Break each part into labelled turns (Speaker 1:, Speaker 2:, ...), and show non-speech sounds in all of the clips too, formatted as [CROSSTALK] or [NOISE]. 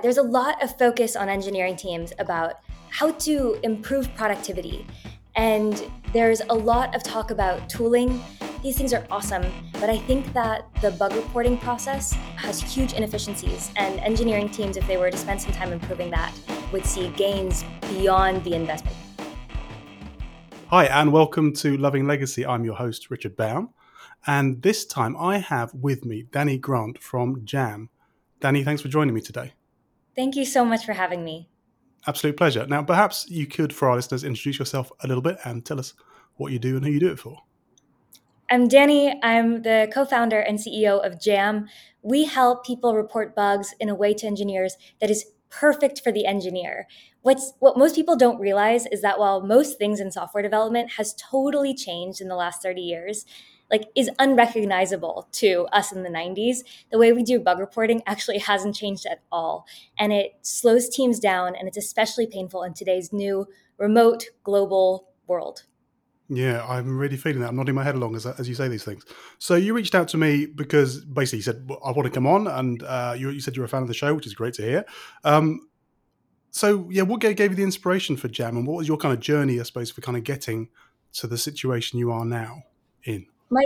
Speaker 1: There's a lot of focus on engineering teams about how to improve productivity. And there's a lot of talk about tooling. These things are awesome, but I think that the bug reporting process has huge inefficiencies. And engineering teams, if they were to spend some time improving that, would see gains beyond the investment.
Speaker 2: Hi, and welcome to Loving Legacy. I'm your host, Richard Bound. And this time I have with me Dani Grant from Jam. Dani, thanks for joining me today.
Speaker 1: Thank you so much for having me.
Speaker 2: Absolute pleasure. Now, perhaps you could, for our listeners, introduce yourself a little bit and tell us what you do and who you do it for.
Speaker 1: I'm Dani. I'm the co founder and CEO of Jam. We help people report bugs in a way to engineers that is perfect for the engineer. What's what most people don't realize is that while most things in software development has totally changed in the last 30 years, like is unrecognizable to us in the 90s the way we do bug reporting actually hasn't changed at all and it slows teams down and it's especially painful in today's new remote global world
Speaker 2: yeah, I'm really feeling that. I'm nodding my head along as, as you say these things. So you reached out to me because basically you said I want to come on, and uh, you, you, said you're a fan of the show, which is great to hear. Um, so yeah, what gave you the inspiration for Jam, and what was your kind of journey, I suppose, for kind of getting to the situation you are now in?
Speaker 1: My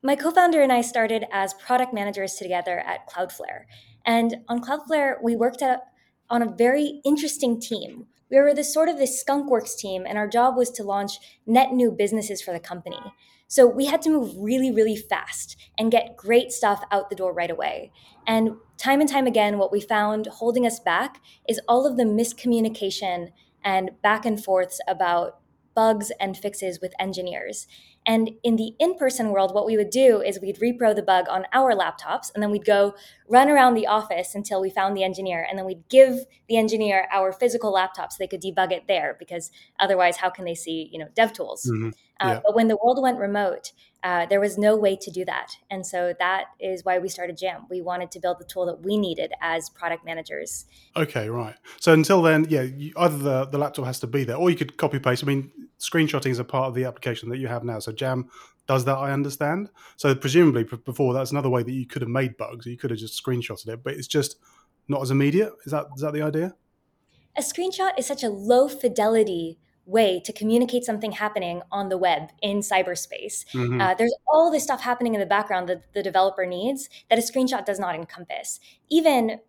Speaker 1: my co-founder and I started as product managers together at Cloudflare. And on Cloudflare, we worked at, on a very interesting team. We were this sort of the skunkworks team, and our job was to launch net new businesses for the company. So we had to move really, really fast and get great stuff out the door right away. And time and time again, what we found holding us back is all of the miscommunication and back and forths about bugs and fixes with engineers. And in the in person world, what we would do is we'd repro the bug on our laptops, and then we'd go run around the office until we found the engineer. And then we'd give the engineer our physical laptop so they could debug it there, because otherwise, how can they see, you know, dev tools? Mm-hmm. Uh, yeah. Uh, but when the world went remote, uh, there was no way to do that. And so that is why we started Jam. We wanted to build the tool that we needed as product managers.
Speaker 2: Okay, right. So until then, yeah, you, either the, the laptop has to be there or you could copy paste. I mean, screenshotting is a part of the application that you have now. So Jam does that, I understand. So presumably before that's another way that you could have made bugs. You could have just screenshotted it, but it's just not as immediate. Is that is that the idea?
Speaker 1: A screenshot is such a low fidelity way to communicate something happening on the web in cyberspace. Mm-hmm. Uh, there's all this stuff happening in the background that the developer needs that a screenshot does not encompass. Even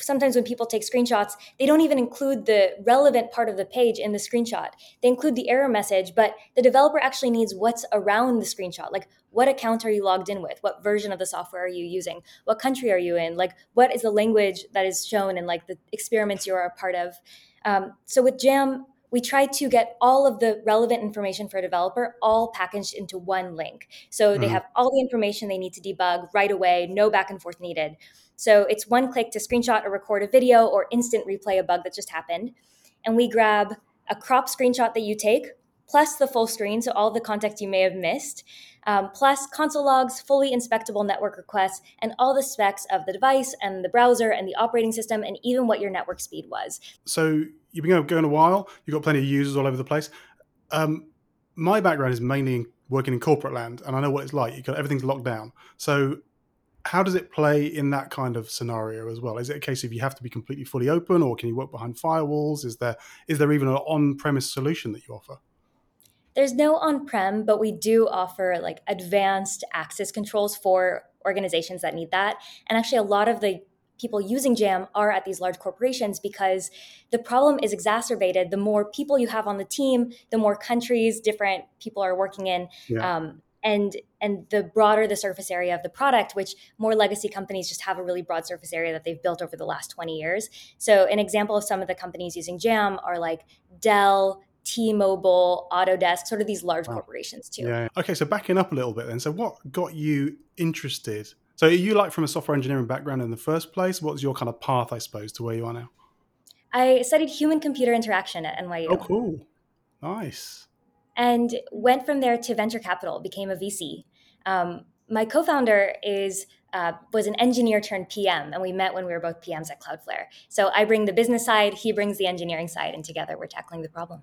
Speaker 1: sometimes when people take screenshots, they don't even include the relevant part of the page in the screenshot. They include the error message, but the developer actually needs what's around the screenshot. Like, what account are you logged in with? What version of the software are you using? What country are you in? Like, what is the language that is shown in like the experiments you're a part of? Um, so with Jam, we try to get all of the relevant information for a developer all packaged into one link. So mm-hmm. they have all the information they need to debug right away, no back and forth needed. So it's one click to screenshot or record a video or instant replay a bug that just happened. And we grab a crop screenshot that you take, plus the full screen, so all the context you may have missed, um, plus console logs, fully inspectable network requests, and all the specs of the device and the browser and the operating system, and even what your network speed was.
Speaker 2: So you've been going a while. You've got plenty of users all over the place. Um, my background is mainly in working in corporate land, and I know what it's like. You got everything's locked down. So how does it play in that kind of scenario as well? Is it a case of you have to be completely fully open, or can you work behind firewalls? Is there is there even an on-premise solution that you offer?
Speaker 1: There's no on-prem, but we do offer like advanced access controls for organizations that need that. And actually, a lot of the people using jam are at these large corporations because the problem is exacerbated the more people you have on the team the more countries different people are working in yeah. um, and and the broader the surface area of the product which more legacy companies just have a really broad surface area that they've built over the last 20 years so an example of some of the companies using jam are like dell T-Mobile, Autodesk, sort of these large wow. corporations too.
Speaker 2: Yeah. Okay, so backing up a little bit then. So what got you interested so, are you like from a software engineering background in the first place? What's your kind of path, I suppose, to where you are now?
Speaker 1: I studied human computer interaction at NYU.
Speaker 2: Oh, cool. Nice.
Speaker 1: And went from there to venture capital, became a VC. Um, my co founder is uh, was an engineer turned PM, and we met when we were both PMs at Cloudflare. So I bring the business side, he brings the engineering side, and together we're tackling the problem.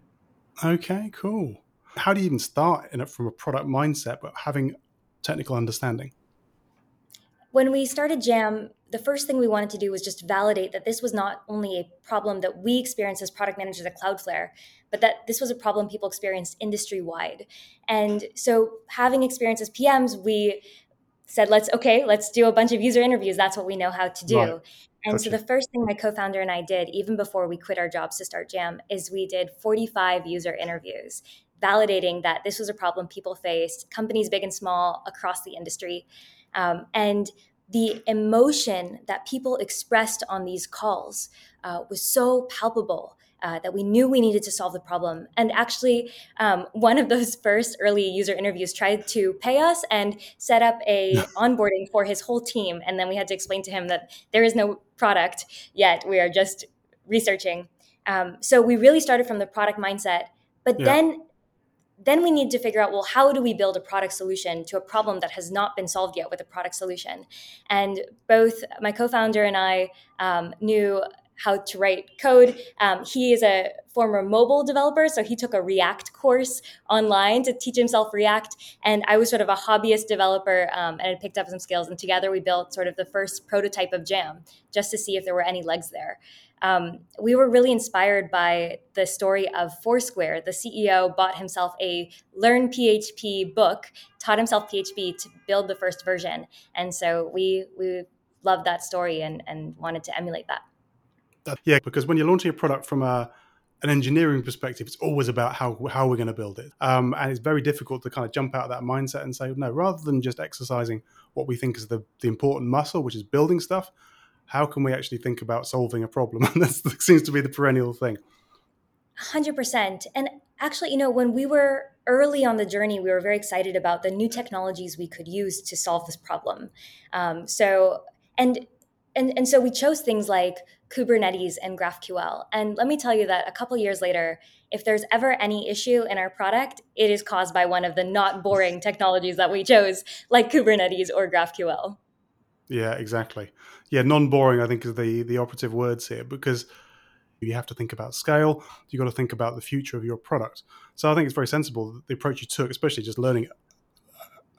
Speaker 2: Okay, cool. How do you even start in it from a product mindset, but having technical understanding?
Speaker 1: when we started Jam, the first thing we wanted to do was just validate that this was not only a problem that we experienced as product managers at Cloudflare, but that this was a problem people experienced industry wide. And so, having experience as PMs, we said, let's, okay, let's do a bunch of user interviews. That's what we know how to do. Right. And gotcha. so, the first thing my co founder and I did, even before we quit our jobs to start Jam, is we did 45 user interviews, validating that this was a problem people faced, companies big and small across the industry. Um, and the emotion that people expressed on these calls uh, was so palpable uh, that we knew we needed to solve the problem. And actually, um, one of those [LAUGHS] first early user interviews tried to pay us and set up a [LAUGHS] onboarding for his whole team. And then we had to explain to him that there is no product yet. We are just researching. Um, so we really started from the product mindset. But yeah. then then we need to figure out well how do we build a product solution to a problem that has not been solved yet with a product solution and both my co-founder and i um, knew how to write code. Um, he is a former mobile developer so he took a react course online to teach himself react. And i was sort of a hobbyist developer um, and i picked up some skills. And together we built sort of the first prototype of jam just to see if there were any legs there. Um, we were really inspired by the story of Foursquare. The CEO bought himself a Learn PHP book, taught himself PHP to build the first version, and so we we loved that story and and wanted to emulate that.
Speaker 2: Yeah, because when you're launching a product from a an engineering perspective, it's always about how how we're going to build it, um, and it's very difficult to kind of jump out of that mindset and say no. Rather than just exercising what we think is the the important muscle, which is building stuff, how can we actually think about solving a problem? [LAUGHS] And that seems to be the perennial thing.
Speaker 1: 100%. And actually, you know, when we were early on the journey, we were very excited about the new technologies we could use to solve this problem. Um, so, and and, and so we chose things like Kubernetes and GraphQL. And let me tell you that a couple years later, if there's ever any issue in our product, it is caused by one of the not boring [LAUGHS] technologies that we chose, like Kubernetes or GraphQL.
Speaker 2: Yeah, exactly. Yeah, non-boring I think is the the operative words here because you have to think about scale. you've got to think about the future of your product. So I think it's very sensible the approach you took, especially just learning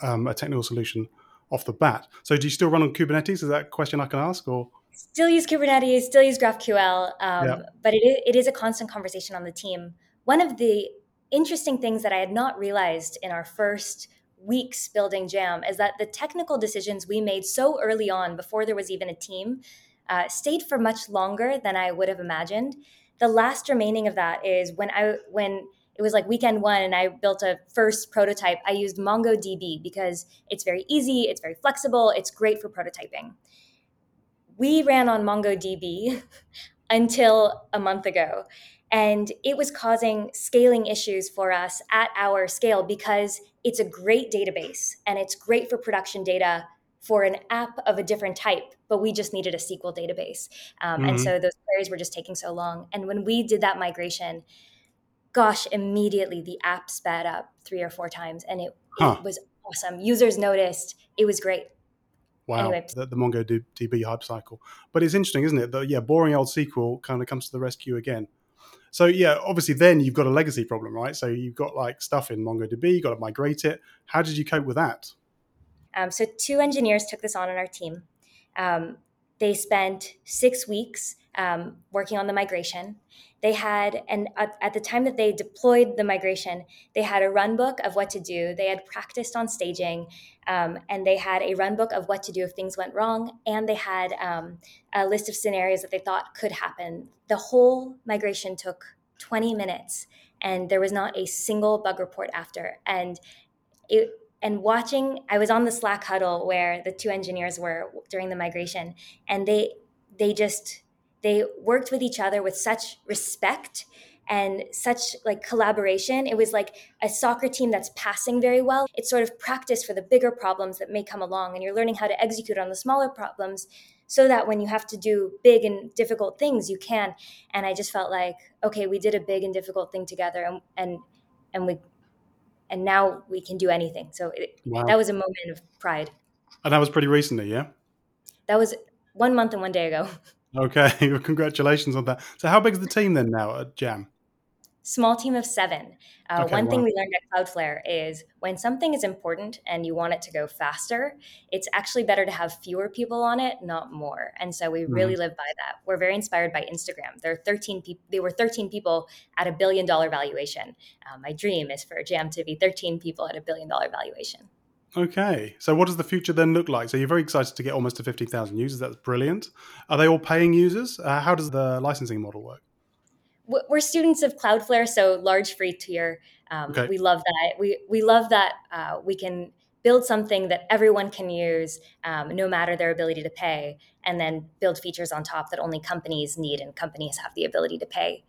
Speaker 2: um, a technical solution off the bat. So do you still run on Kubernetes? Is that a question I can ask or?
Speaker 1: Still use Kubernetes, still use GraphQL, um, yeah. but it is, it is a constant conversation on the team. One of the interesting things that I had not realized in our first weeks building Jam is that the technical decisions we made so early on, before there was even a team, uh, stayed for much longer than I would have imagined. The last remaining of that is when I when it was like weekend one and I built a first prototype. I used MongoDB because it's very easy, it's very flexible, it's great for prototyping. We ran on MongoDB [LAUGHS] until a month ago. And it was causing scaling issues for us at our scale because it's a great database and it's great for production data for an app of a different type, but we just needed a SQL database. Um, mm-hmm. And so those queries were just taking so long. And when we did that migration, gosh, immediately the app sped up three or four times and it, huh. it was awesome. Users noticed. It was great.
Speaker 2: Wow, anyway. the, the MongoDB hype cycle. But it's interesting, isn't it? That yeah, boring old SQL kind of comes to the rescue again. So yeah, obviously then you've got a legacy problem, right? So you've got like stuff in MongoDB, you've got to migrate it. How did you cope with that?
Speaker 1: Um, so two engineers took this on in our team. Um, they spent six weeks um, working on the migration. They had, and at, at, the time that they deployed the migration, they had a run book of what to do. They had practiced on staging, um, and they had a run book of what to do if things went wrong. And they had um, a list of scenarios that they thought could happen. The whole migration took 20 minutes, and there was not a single bug report after. And it, and watching, I was on the Slack huddle where the two engineers were during the migration, and they they just they worked with each other with such respect and such like collaboration. It was like a soccer team that's passing very well. It's sort of practice for the bigger problems that may come along and you're learning how to execute on the smaller problems so that when you have to do big and difficult things you can. And i just felt like okay we did a big and difficult thing together and and and we and now we can do anything so it, wow. that was a moment of pride
Speaker 2: and that was pretty recently yeah
Speaker 1: that was one month and one day ago [LAUGHS]
Speaker 2: Okay, [LAUGHS] congratulations on that. So, how big is the team then now at Jam?
Speaker 1: Small team of seven. Uh, okay, one wow. thing we learned at Cloudflare is when something is important and you want it to go faster, it's actually better to have fewer people on it, not more. And so we mm-hmm. really live by that. We're very inspired by Instagram. There are 13 people. They were 13 people at a billion dollar valuation. Uh, my dream is for Jam to be 13 people at a billion dollar valuation.
Speaker 2: Okay. So what does the future then look like? So you're very excited to get almost to 15,000 users. That's brilliant. Are they all paying users? Uh, how does the licensing model work?
Speaker 1: We're students of Cloudflare, so large free tier. Um, okay. We love that. We, we love that uh, we can build something that everyone can use um, no matter their ability to pay, and then build features on top that only companies need and companies have the ability to pay.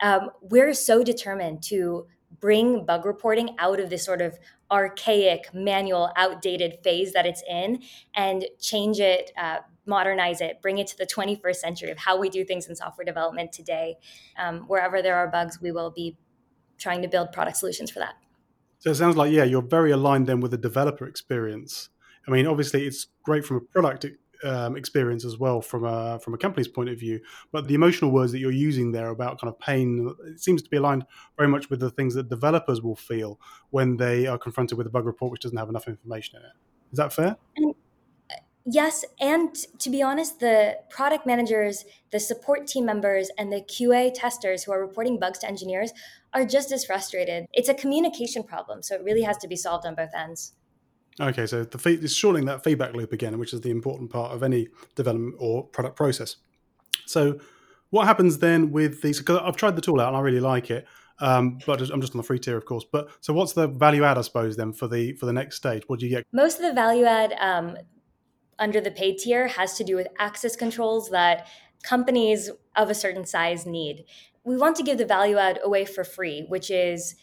Speaker 1: Um, we're so determined to bring bug reporting out of this sort of archaic, manual, outdated phase that it's in and change it, uh, modernize it, bring it to the 21st century of how we do things in software development today. Um, wherever there are bugs, we will be trying to build product solutions for that.
Speaker 2: So it sounds like, yeah, you're very aligned then with the developer experience. I mean, obviously, it's great from a product um, experience as well from a from a company's point of view. But the emotional words that you're using there about kind of pain, it seems to be aligned very much with the things that developers will feel when they are confronted with a bug report which doesn't have enough information in it. Is that fair?
Speaker 1: And, yes, and to be honest, the product managers, the support team members, and the QA testers who are reporting bugs to engineers are just as frustrated. It's a communication problem, so it really has to be solved on both ends.
Speaker 2: Okay, so the fee- it's shortening that feedback loop again, which is the important part of any development or product process. So, what happens then with these? Because I've tried the tool out and I really like it, um, but I'm just on the free tier, of course. But so, what's the value add, I suppose, then for the for the next stage? What do you get?
Speaker 1: Most of the value add um, under the paid tier has to do with access controls that companies of a certain size need. We want to give the value add away for free, which is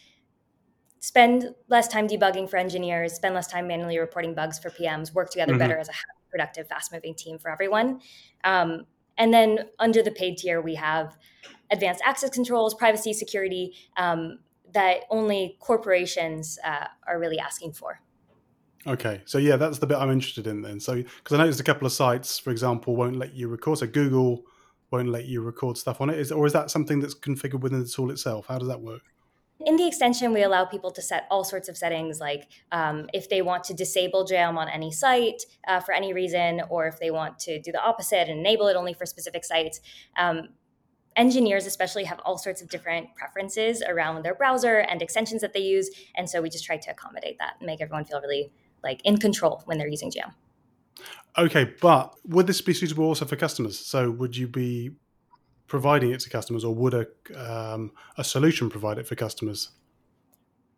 Speaker 1: spend less time debugging for engineers, spend less time manually reporting bugs for PMs, work together mm-hmm. better as a productive, fast moving team for everyone. Um, and then under the paid tier, we have advanced access controls, privacy, security um, that only corporations uh, are really asking for.
Speaker 2: Okay, so yeah, that's the bit I'm interested in then. So because I noticed a couple of sites, for example, won't let you record. So Google won't let you record stuff on it. Is or is that something that's configured within the tool itself? How does that work?
Speaker 1: In the extension, we allow people to set all sorts of settings, like um, if they want to disable JAM on any site uh, for any reason, or if they want to do the opposite and enable it only for specific sites. Um, engineers especially have all sorts of different preferences around their browser and extensions that they use and so we just try to accommodate that and make everyone feel really like in control when they're using jam
Speaker 2: okay but would this be suitable also for customers so would you be providing it to customers, or would a um, a solution provide it for customers?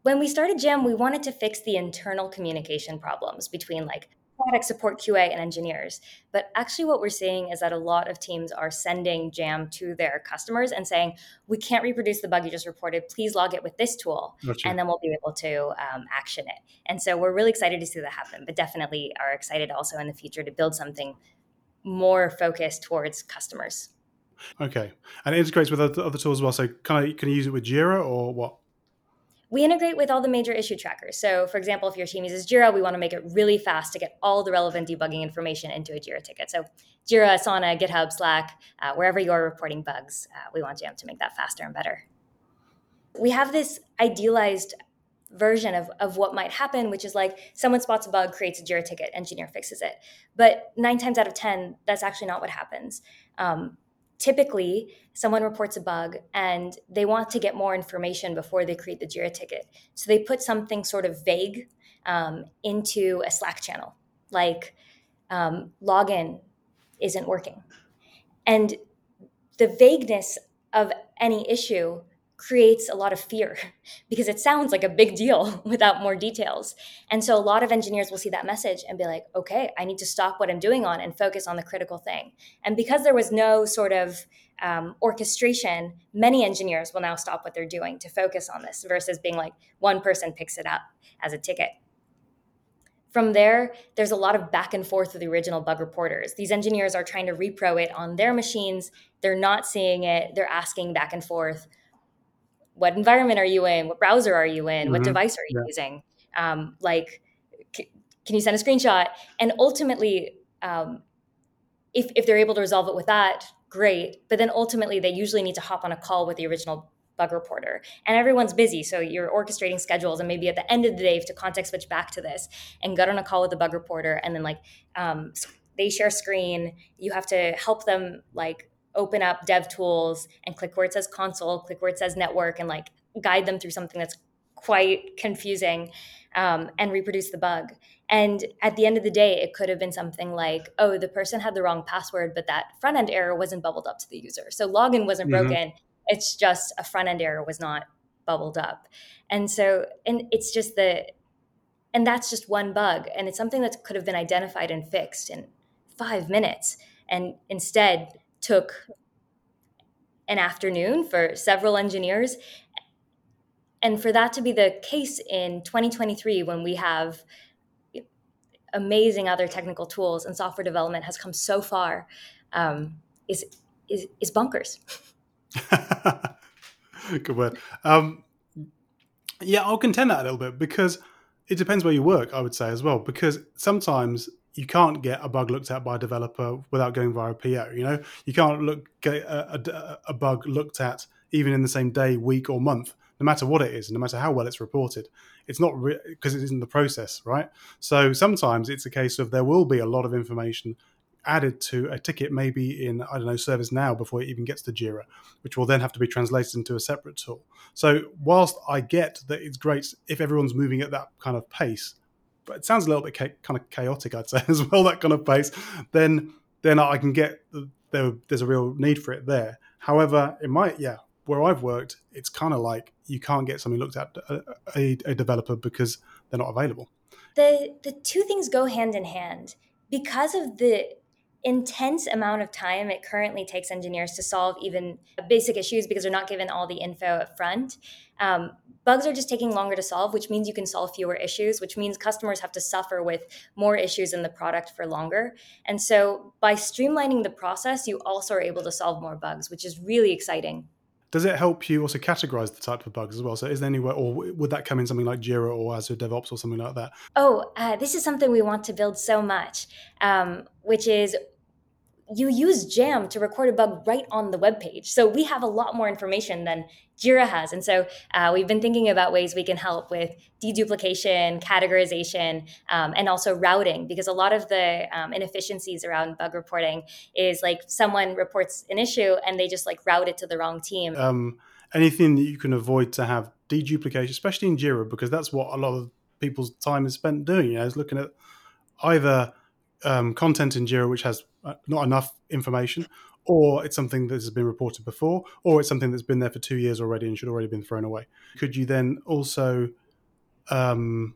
Speaker 1: When we started Jam, we wanted to fix the internal communication problems between like product support QA and engineers. But actually, what we're seeing is that a lot of teams are sending Jam to their customers and saying, "We can't reproduce the bug you just reported. Please log it with this tool, gotcha. and then we'll be able to um, action it." And so we're really excited to see that happen. But definitely are excited also in the future to build something more focused towards customers.
Speaker 2: Okay, and it integrates with other, other tools as well. So, can I can you use it with Jira or what?
Speaker 1: We integrate with all the major issue trackers. So, for example, if your team uses Jira, we want to make it really fast to get all the relevant debugging information into a Jira ticket. So, Jira, Asana, GitHub, Slack, uh, wherever you're reporting bugs, uh, we want Jam to make that faster and better. We have this idealized version of, of what might happen, which is like someone spots a bug, creates a Jira ticket, engineer fixes it. But nine times out of 10, that's actually not what happens. Um, typically someone reports a bug and they want to get more information before they create the jira ticket. So they put something sort of vague um, into a slack channel like um, login isn't working. And the vagueness of any issue creates a lot of fear [LAUGHS] because it sounds like a big deal [LAUGHS] without more details. And so a lot of engineers will see that message and be like, okay, I need to stop what I'm doing on and focus on the critical thing. And because there was no sort of um, orchestration, many engineers will now stop what they're doing to focus on this versus being like one person picks it up as a ticket. From there, there's a lot of back and forth with the original bug reporters. These engineers are trying to repro it on their machines. They're not seeing it. They're asking back and forth what environment are you in? What browser are you in? Mm-hmm. What device are you yeah. using? Um, like, c- can you send a screenshot? And ultimately, um, if, if they're able to resolve it with that, great. But then ultimately, they usually need to hop on a call with the original bug reporter and everyone's busy so you're orchestrating schedules and maybe at the end of the day you have to context switch back to this and get on a call with the bug reporter and then like um, they share screen you have to help them like open up dev tools and click where it says console click where it says network and like guide them through something that's quite confusing um, and reproduce the bug and at the end of the day, it could have been something like, oh, the person had the wrong password, but that front end error wasn't bubbled up to the user. So login wasn't mm-hmm. broken. It's just a front end error was not bubbled up. And so, and it's just the, and that's just one bug. And it's something that could have been identified and fixed in five minutes. And instead took an afternoon for several engineers. And for that to be the case in 2023, when we have amazing other technical tools and software development has come so far um, is, is is bunkers. [LAUGHS]
Speaker 2: Good word. Um, yeah, I'll contend that a little bit because it depends where you work. I would say as well because sometimes you can't get a bug looked at by a developer without going via a PO. You know, you can't look get a, a, a bug looked at even in the same day, week, or month no matter what it is, no matter how well it's reported. It's not because re- it isn't the process, right? So sometimes it's a case of there will be a lot of information added to a ticket, maybe in I don't know ServiceNow before it even gets to Jira, which will then have to be translated into a separate tool. So whilst I get that it's great if everyone's moving at that kind of pace, it sounds a little bit kind of chaotic, I'd say [LAUGHS] as well. That kind of pace, then then I can get there, there's a real need for it there. However, it might yeah where I've worked, it's kind of like you can't get something looked at a, a, a developer because they're not available.
Speaker 1: The the two things go hand in hand because of the intense amount of time it currently takes engineers to solve even basic issues because they're not given all the info up front. Um, bugs are just taking longer to solve, which means you can solve fewer issues, which means customers have to suffer with more issues in the product for longer. And so by streamlining the process, you also are able to solve more bugs, which is really exciting.
Speaker 2: Does it help you also categorize the type of bugs as well? So is there anywhere, or would that come in something like Jira or Azure DevOps or something like that?
Speaker 1: Oh, uh, this is something we want to build so much, um, which is you use Jam to record a bug right on the web page. So we have a lot more information than Jira has. And so uh, we've been thinking about ways we can help with deduplication, categorization, um, and also routing, because a lot of the um, inefficiencies around bug reporting is like someone reports an issue and they just like route it to the wrong team.
Speaker 2: Um, anything that you can avoid to have deduplication, especially in Jira, because that's what a lot of people's time is spent doing, you know, is looking at either um, content in Jira which has uh, not enough information, or it's something that has been reported before, or it's something that's been there for two years already and should already been thrown away. Could you then also um,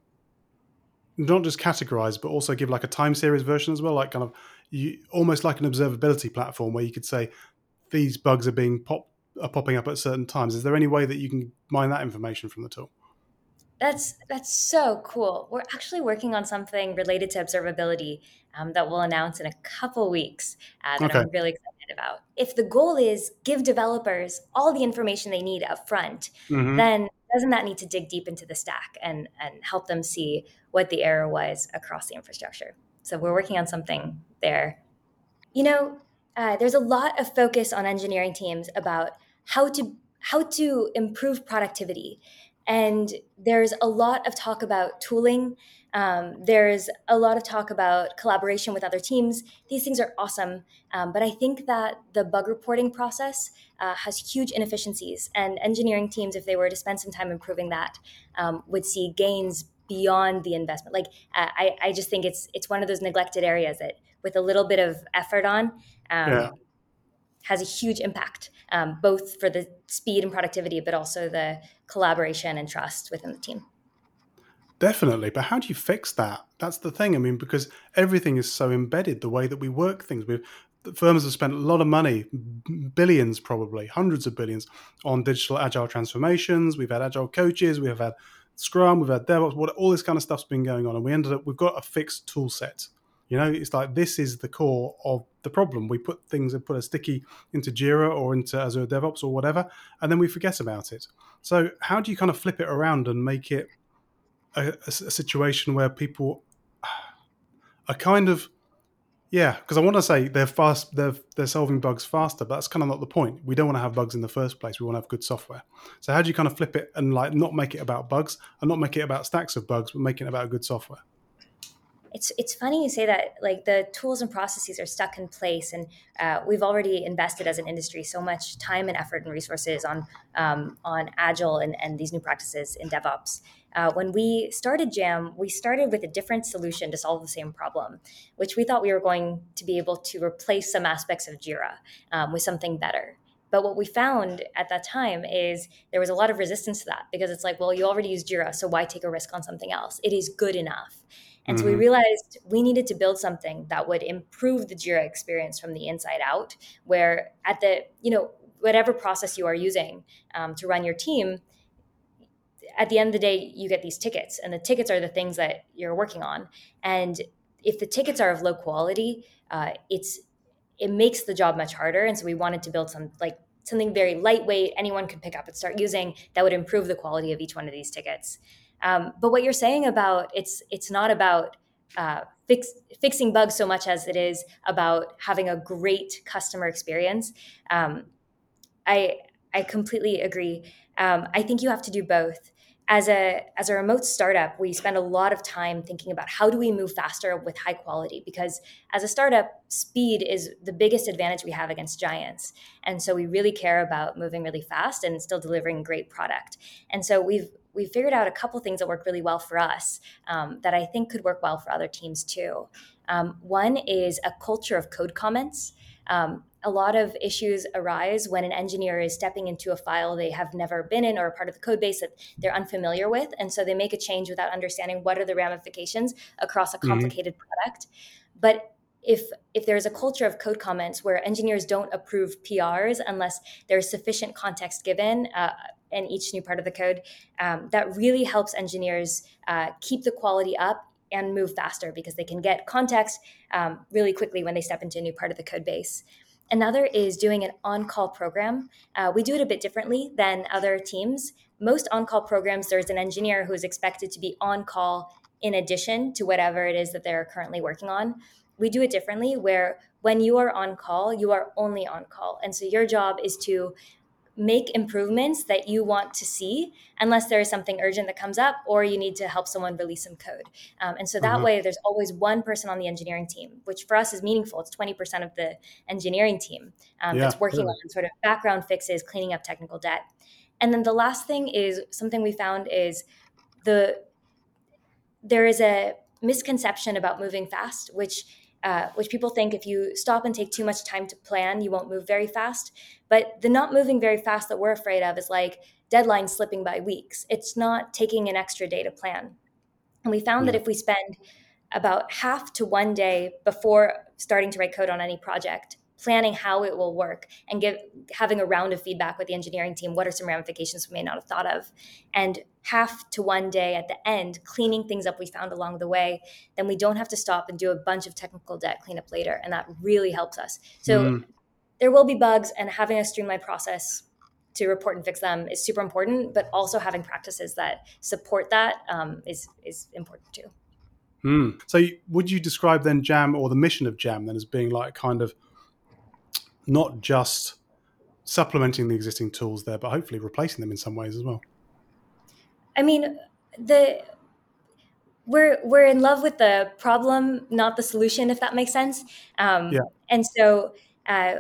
Speaker 2: not just categorize, but also give like a time series version as well, like kind of you almost like an observability platform where you could say these bugs are being pop are popping up at certain times. Is there any way that you can mine that information from the tool?
Speaker 1: That's that's so cool. We're actually working on something related to observability um, that we'll announce in a couple weeks uh, that okay. I'm really excited about. If the goal is give developers all the information they need up front, mm-hmm. then doesn't that need to dig deep into the stack and and help them see what the error was across the infrastructure? So we're working on something there. You know, uh, there's a lot of focus on engineering teams about how to how to improve productivity and there's a lot of talk about tooling. Um, there's a lot of talk about collaboration with other teams. These things are awesome. Um, but I think that the bug reporting process uh, has huge inefficiencies. And engineering teams, if they were to spend some time improving that, um, would see gains beyond the investment. Like uh, I, I just think it's it's one of those neglected areas that with a little bit of effort on, um, yeah has a huge impact, um, both for the speed and productivity, but also the collaboration and trust within the team.
Speaker 2: Definitely. But how do you fix that? That's the thing. I mean, because everything is so embedded, the way that we work things. We've, firms have spent a lot of money, billions probably, hundreds of billions, on digital agile transformations. We've had agile coaches, we have had Scrum, we've had DevOps, what, all this kind of stuff's been going on. And we ended up, we've got a fixed tool set you know, it's like this is the core of the problem. We put things and put a sticky into Jira or into Azure DevOps or whatever, and then we forget about it. So, how do you kind of flip it around and make it a, a, situation where people [SIGHS] are kind of Yeah, because I want to say they're fast, they're they're solving bugs faster, but that's kind of not the point. We don't want to have bugs in the first place. We want to have good software. So how do you kind of flip it and like not make it about bugs and not make it about stacks of bugs, but make it about good software?
Speaker 1: It's it's funny you say that like the tools and processes are stuck in place and uh, we've already invested as an industry so much time and effort and resources on um, on agile and, and these new practices in devops uh, when we started jam we started with a different solution to solve the same problem which we thought we were going to be able to replace some aspects of jira um, with something better but what we found at that time is there was a lot of resistance to that because it's like, well, you already use Jira, so why take a risk on something else? It is good enough. And mm-hmm. so we mm-hmm. realized we needed to build something that would improve the Jira experience from the inside out, where at the, you know, whatever process you are using um, to run your team, at the end of the day, you get these tickets, and the tickets are the things that you're working on. And if the tickets are of low quality, uh, it's it makes the job much harder. And so we wanted to build some like something very lightweight, anyone could pick up and start using that would improve the quality of each one of these tickets. Um, but what you're saying about it's it's not about uh, fix, fixing bugs so much as it is about having a great customer experience. Um, I I completely agree. Um, I think you have to do both. As a as a remote startup, we spend a lot of time thinking about how do we move faster with high quality because as a startup, speed is the biggest advantage we have against giants. And so we really care about moving really fast and still delivering great product. And so we've we figured out a couple things that work really well for us um, that I think could work well for other teams too. Um, one is a culture of code comments. Um, a lot of issues arise when an engineer is stepping into a file they have never been in or a part of the code base that they're unfamiliar with. And so they make a change without understanding what are the ramifications across a mm-hmm. complicated mm-hmm. product. But if if there's a culture of code comments where engineers don't approve PRs unless there's sufficient context given, uh, in each new part of the code. Um, that really helps engineers uh, keep the quality up and move faster because they can get context um, really quickly when they step into a new part of the code base. Another is doing an on call program. Uh, we do it a bit differently than other teams. Most on call programs, there's an engineer who is expected to be on call in addition to whatever it is that they're currently working on. We do it differently where when you are on call, you are only on call. And so your job is to make improvements that you want to see unless there is something urgent that comes up or you need to help someone release some code um, and so that mm-hmm. way there's always one person on the engineering team which for us is meaningful it's 20% of the engineering team um, yeah, that's working on sort of background fixes cleaning up technical debt and then the last thing is something we found is the there is a misconception about moving fast which uh, which people think if you stop and take too much time to plan, you won't move very fast. But the not moving very fast that we're afraid of is like deadlines slipping by weeks. It's not taking an extra day to plan. And we found yeah. that if we spend about half to one day before starting to write code on any project, planning how it will work and give having a round of feedback with the engineering team what are some ramifications we may not have thought of and half to one day at the end cleaning things up we found along the way then we don't have to stop and do a bunch of technical debt cleanup later and that really helps us so mm. there will be bugs and having a streamlined process to report and fix them is super important but also having practices that support that um, is is important too
Speaker 2: Hmm. So, would you describe then Jam or the mission of Jam then as being like kind of not just supplementing the existing tools there, but hopefully replacing them in some ways as well.
Speaker 1: I mean, the we're we're in love with the problem, not the solution, if that makes sense. Um, yeah. And so uh,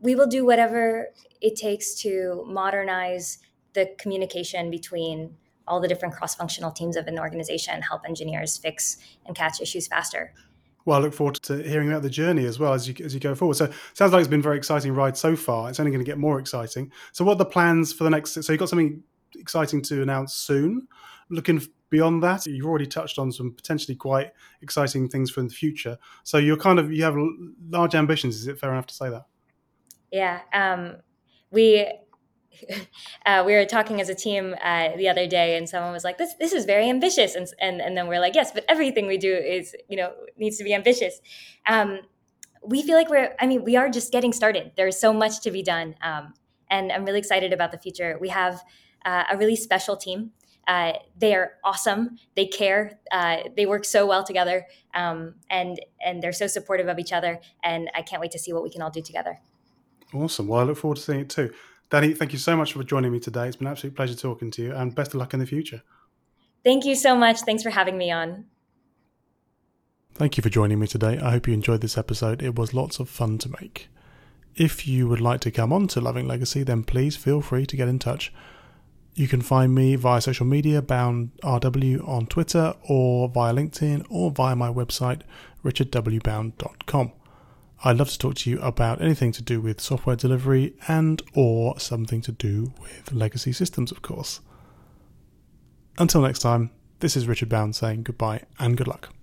Speaker 1: we will do whatever it takes to modernize the communication between all the different cross-functional teams of an organization, help engineers fix and catch issues faster.
Speaker 2: Well, I look forward to hearing about the journey as well as you as you go forward. So, sounds like it's been a very exciting ride so far. It's only going to get more exciting. So, what are the plans for the next? So, you've got something exciting to announce soon. Looking beyond that, you've already touched on some potentially quite exciting things for the future. So, you're kind of you have large ambitions. Is it fair enough to say that?
Speaker 1: Yeah, um, we [LAUGHS] uh, we were talking as a team uh, the other day, and someone was like, "This this is very ambitious," and and and then we're like, "Yes, but everything we do is you know needs to be ambitious." Um, we feel like we're. I mean, we are just getting started. There's so much to be done, um, and I'm really excited about the future. We have uh, a really special team Uh, they are awesome. They care. Uh, they work so well together, um, and and they're so supportive of each other. And I can't wait to see what we can all do together.
Speaker 2: Awesome. Well, I look forward to seeing it too. Dani, thank you so much for joining me today. It's been an absolute pleasure talking to you, and best of luck in the future.
Speaker 1: Thank you so much. Thanks for having me on.
Speaker 2: Thank you for joining me today. I hope you enjoyed this episode. It was lots of fun to make. If you would like to come on to Loving Legacy, then please feel free to get in touch. You can find me via social media, Bound RW on Twitter, or via LinkedIn, or via my website, richardwbound.com. I'd love to talk to you about anything to do with software delivery and or something to do with legacy systems, of course. Until next time, this is Richard Bound saying goodbye and good luck.